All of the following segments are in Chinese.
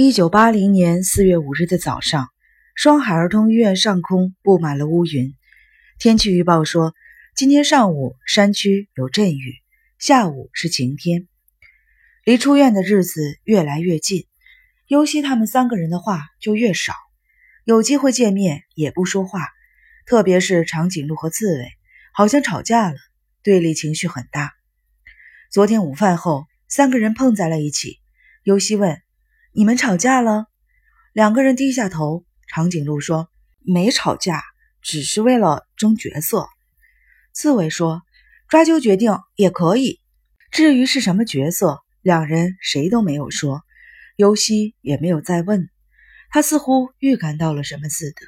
一九八零年四月五日的早上，双海儿童医院上空布满了乌云。天气预报说，今天上午山区有阵雨，下午是晴天。离出院的日子越来越近，尤西他们三个人的话就越少，有机会见面也不说话。特别是长颈鹿和刺猬，好像吵架了，对立情绪很大。昨天午饭后，三个人碰在了一起。尤西问。你们吵架了？两个人低下头。长颈鹿说：“没吵架，只是为了争角色。”刺猬说：“抓阄决定也可以。至于是什么角色，两人谁都没有说。尤西也没有再问。他似乎预感到了什么似的。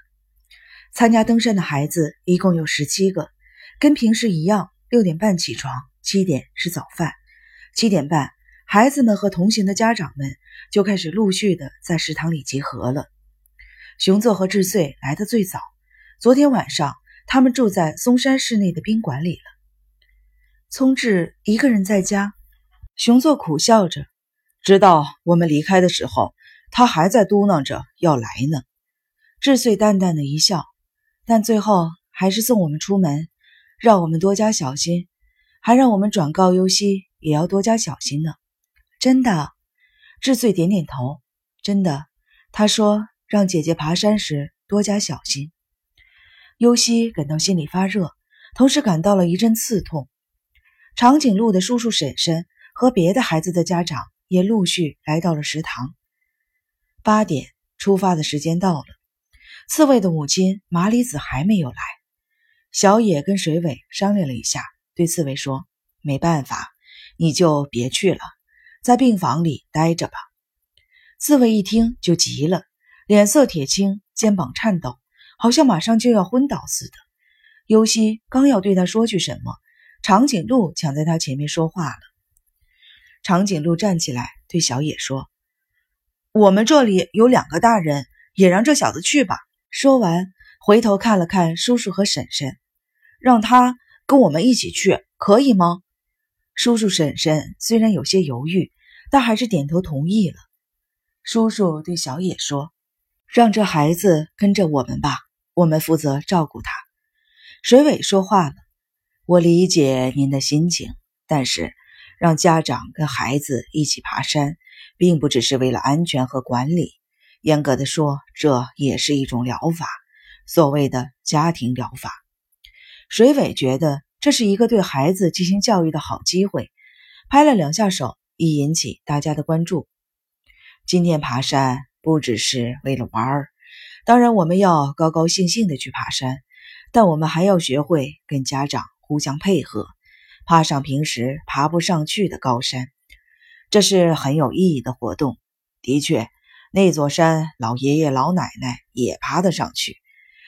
参加登山的孩子一共有十七个，跟平时一样，六点半起床，七点吃早饭，七点半。孩子们和同行的家长们就开始陆续的在食堂里集合了。熊作和智穗来的最早，昨天晚上他们住在松山市内的宾馆里了。聪智一个人在家，熊作苦笑着，直到我们离开的时候，他还在嘟囔着要来呢。智穗淡淡的一笑，但最后还是送我们出门，让我们多加小心，还让我们转告优希也要多加小心呢。真的，智穗点点头。真的，他说让姐姐爬山时多加小心。尤西感到心里发热，同时感到了一阵刺痛。长颈鹿的叔叔婶婶和别的孩子的家长也陆续来到了食堂。八点出发的时间到了，刺猬的母亲麻里子还没有来。小野跟水尾商量了一下，对刺猬说：“没办法，你就别去了。”在病房里待着吧。刺猬一听就急了，脸色铁青，肩膀颤抖，好像马上就要昏倒似的。尤西刚要对他说句什么，长颈鹿抢在他前面说话了。长颈鹿站起来对小野说：“我们这里有两个大人，也让这小子去吧。”说完，回头看了看叔叔和婶婶，让他跟我们一起去，可以吗？叔叔婶婶虽然有些犹豫，但还是点头同意了。叔叔对小野说：“让这孩子跟着我们吧，我们负责照顾他。”水尾说话了：“我理解您的心情，但是让家长跟孩子一起爬山，并不只是为了安全和管理。严格的说，这也是一种疗法，所谓的家庭疗法。”水尾觉得。这是一个对孩子进行教育的好机会，拍了两下手，以引起大家的关注。今天爬山不只是为了玩儿，当然我们要高高兴兴的去爬山，但我们还要学会跟家长互相配合，爬上平时爬不上去的高山。这是很有意义的活动。的确，那座山老爷爷老奶奶也爬得上去，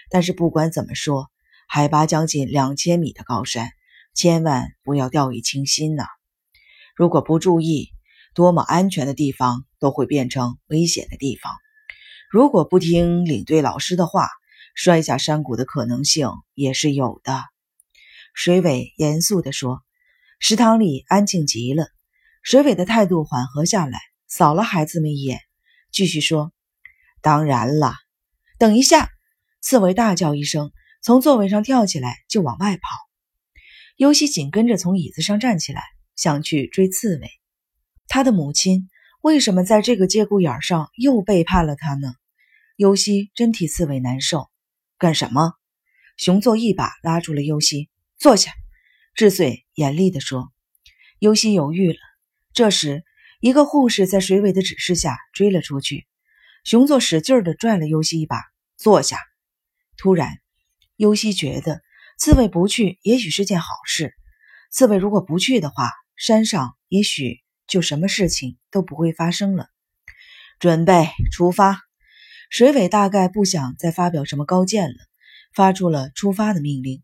但是不管怎么说。海拔将近两千米的高山，千万不要掉以轻心呐！如果不注意，多么安全的地方都会变成危险的地方。如果不听领队老师的话，摔下山谷的可能性也是有的。水尾严肃地说。食堂里安静极了，水尾的态度缓和下来，扫了孩子们一眼，继续说：“当然了。”等一下！刺猬大叫一声。从座位上跳起来就往外跑，尤西紧跟着从椅子上站起来，想去追刺猬。他的母亲为什么在这个节骨眼上又背叛了他呢？尤西真替刺猬难受。干什么？熊座一把拉住了尤西，坐下。智穗严厉地说。尤西犹豫了。这时，一个护士在水尾的指示下追了出去。熊座使劲地拽了尤西一把，坐下。突然。尤西觉得刺猬不去也许是件好事。刺猬如果不去的话，山上也许就什么事情都不会发生了。准备出发。水尾大概不想再发表什么高见了，发出了出发的命令。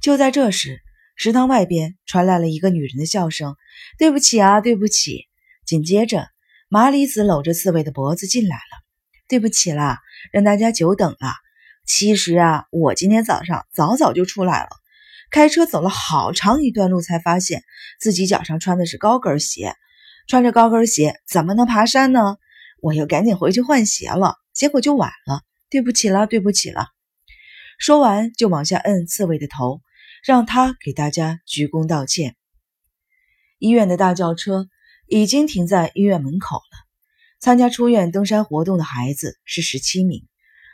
就在这时，食堂外边传来了一个女人的笑声：“对不起啊，对不起。”紧接着，麻里子搂着刺猬的脖子进来了：“对不起啦，让大家久等了。”其实啊，我今天早上早早就出来了，开车走了好长一段路，才发现自己脚上穿的是高跟鞋。穿着高跟鞋怎么能爬山呢？我又赶紧回去换鞋了，结果就晚了，对不起了，对不起了。说完就往下摁刺猬的头，让他给大家鞠躬道歉。医院的大轿车已经停在医院门口了。参加出院登山活动的孩子是十七名，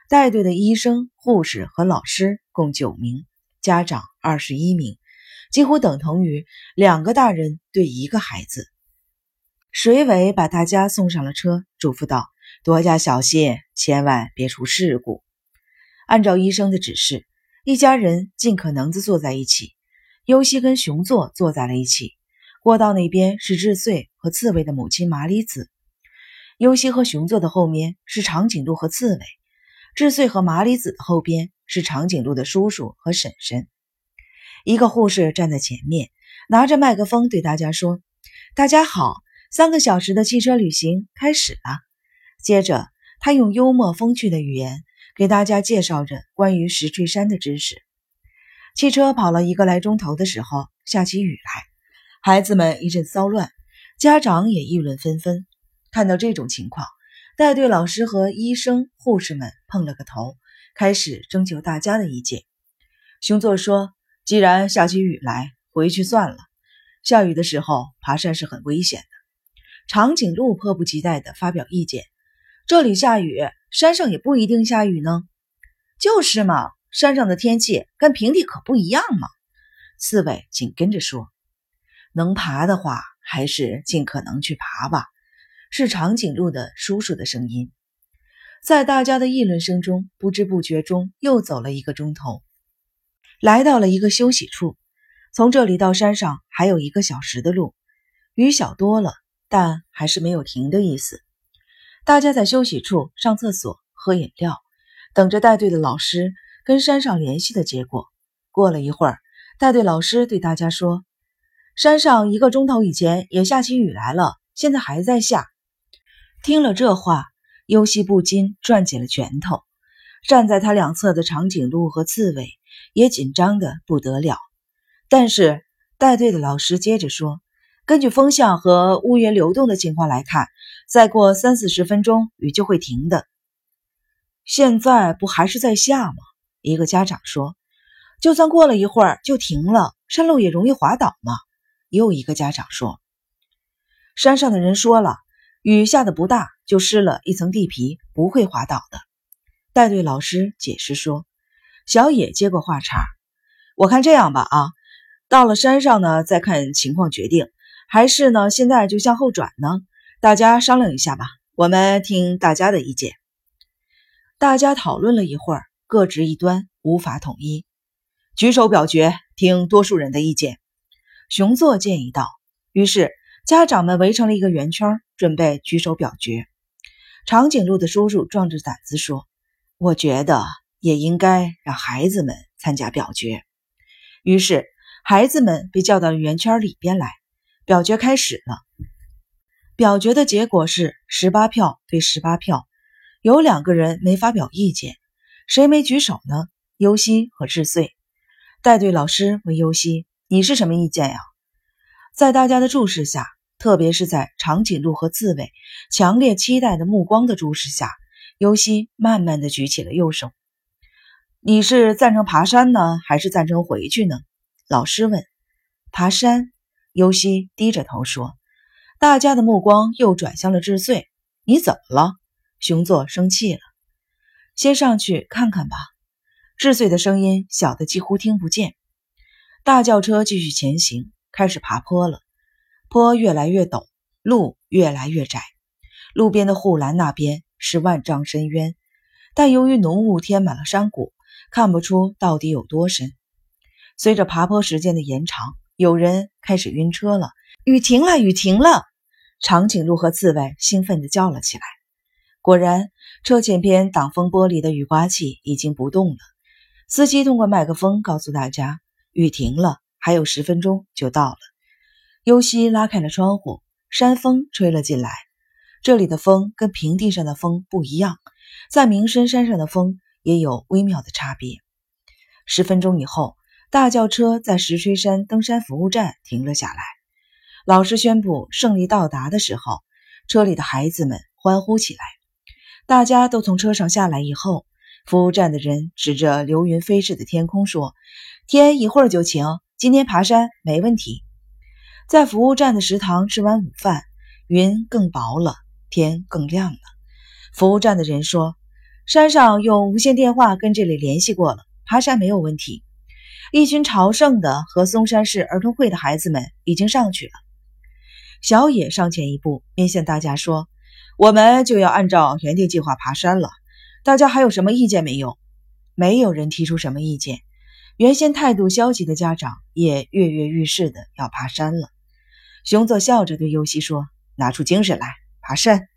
带队的医生、护士和老师共九名，家长二十一名，几乎等同于两个大人对一个孩子。水尾把大家送上了车，嘱咐道：“多加小心，千万别出事故。”按照医生的指示，一家人尽可能的坐在一起。优希跟熊座坐在了一起。过道那边是智穗和刺猬的母亲麻里子。优希和熊座的后面是长颈鹿和刺猬。智穗和麻里子的后边是长颈鹿的叔叔和婶婶。一个护士站在前面，拿着麦克风对大家说：“大家好。”三个小时的汽车旅行开始了。接着，他用幽默风趣的语言给大家介绍着关于石锤山的知识。汽车跑了一个来钟头的时候，下起雨来，孩子们一阵骚乱，家长也议论纷纷。看到这种情况，带队老师和医生、护士们碰了个头，开始征求大家的意见。熊座说：“既然下起雨来，回去算了。下雨的时候爬山是很危险的。”长颈鹿迫不及待地发表意见：“这里下雨，山上也不一定下雨呢。”“就是嘛，山上的天气跟平地可不一样嘛。”刺猬紧跟着说：“能爬的话，还是尽可能去爬吧。”是长颈鹿的叔叔的声音。在大家的议论声中，不知不觉中又走了一个钟头，来到了一个休息处。从这里到山上还有一个小时的路，雨小多了。但还是没有停的意思。大家在休息处上厕所、喝饮料，等着带队的老师跟山上联系的结果。过了一会儿，带队老师对大家说：“山上一个钟头以前也下起雨来了，现在还在下。”听了这话，优希不禁攥紧了拳头。站在他两侧的长颈鹿和刺猬也紧张的不得了。但是带队的老师接着说。根据风向和乌云流动的情况来看，再过三四十分钟雨就会停的。现在不还是在下吗？一个家长说：“就算过了一会儿就停了，山路也容易滑倒嘛。”又一个家长说：“山上的人说了，雨下的不大，就湿了一层地皮，不会滑倒的。”带队老师解释说：“小野接过话茬，我看这样吧，啊，到了山上呢，再看情况决定。”还是呢？现在就向后转呢？大家商量一下吧。我们听大家的意见。大家讨论了一会儿，各执一端，无法统一。举手表决，听多数人的意见。熊座建议道。于是家长们围成了一个圆圈，准备举手表决。长颈鹿的叔叔壮着胆子说：“我觉得也应该让孩子们参加表决。”于是孩子们被叫到了圆圈里边来。表决开始了。表决的结果是十八票对十八票，有两个人没发表意见。谁没举手呢？优西和智穗。带队老师问优西：“你是什么意见呀？”在大家的注视下，特别是在长颈鹿和刺猬强烈期待的目光的注视下，尤西慢慢的举起了右手。“你是赞成爬山呢，还是赞成回去呢？”老师问。“爬山。”尤西低着头说：“大家的目光又转向了智穗。你怎么了？”熊座生气了。先上去看看吧。智穗的声音小得几乎听不见。大轿车继续前行，开始爬坡了。坡越来越陡，路越来越窄。路边的护栏那边是万丈深渊，但由于浓雾填满了山谷，看不出到底有多深。随着爬坡时间的延长。有人开始晕车了，雨停了，雨停了！长颈鹿和刺猬兴奋地叫了起来。果然，车前边挡风玻璃的雨刮器已经不动了。司机通过麦克风告诉大家，雨停了，还有十分钟就到了。尤西拉开了窗户，山风吹了进来。这里的风跟平地上的风不一样，在鸣深山上的风也有微妙的差别。十分钟以后。大轿车在石锤山登山服务站停了下来。老师宣布胜利到达的时候，车里的孩子们欢呼起来。大家都从车上下来以后，服务站的人指着流云飞逝的天空说：“天一会儿就晴，今天爬山没问题。”在服务站的食堂吃完午饭，云更薄了，天更亮了。服务站的人说：“山上用无线电话跟这里联系过了，爬山没有问题。一群朝圣的和嵩山市儿童会的孩子们已经上去了。”小野上前一步，面向大家说：“我们就要按照原定计划爬山了，大家还有什么意见没有？”没有人提出什么意见。原先态度消极的家长也跃跃欲试的要爬山了。熊佐笑着对优希说：“拿出精神来，爬山。”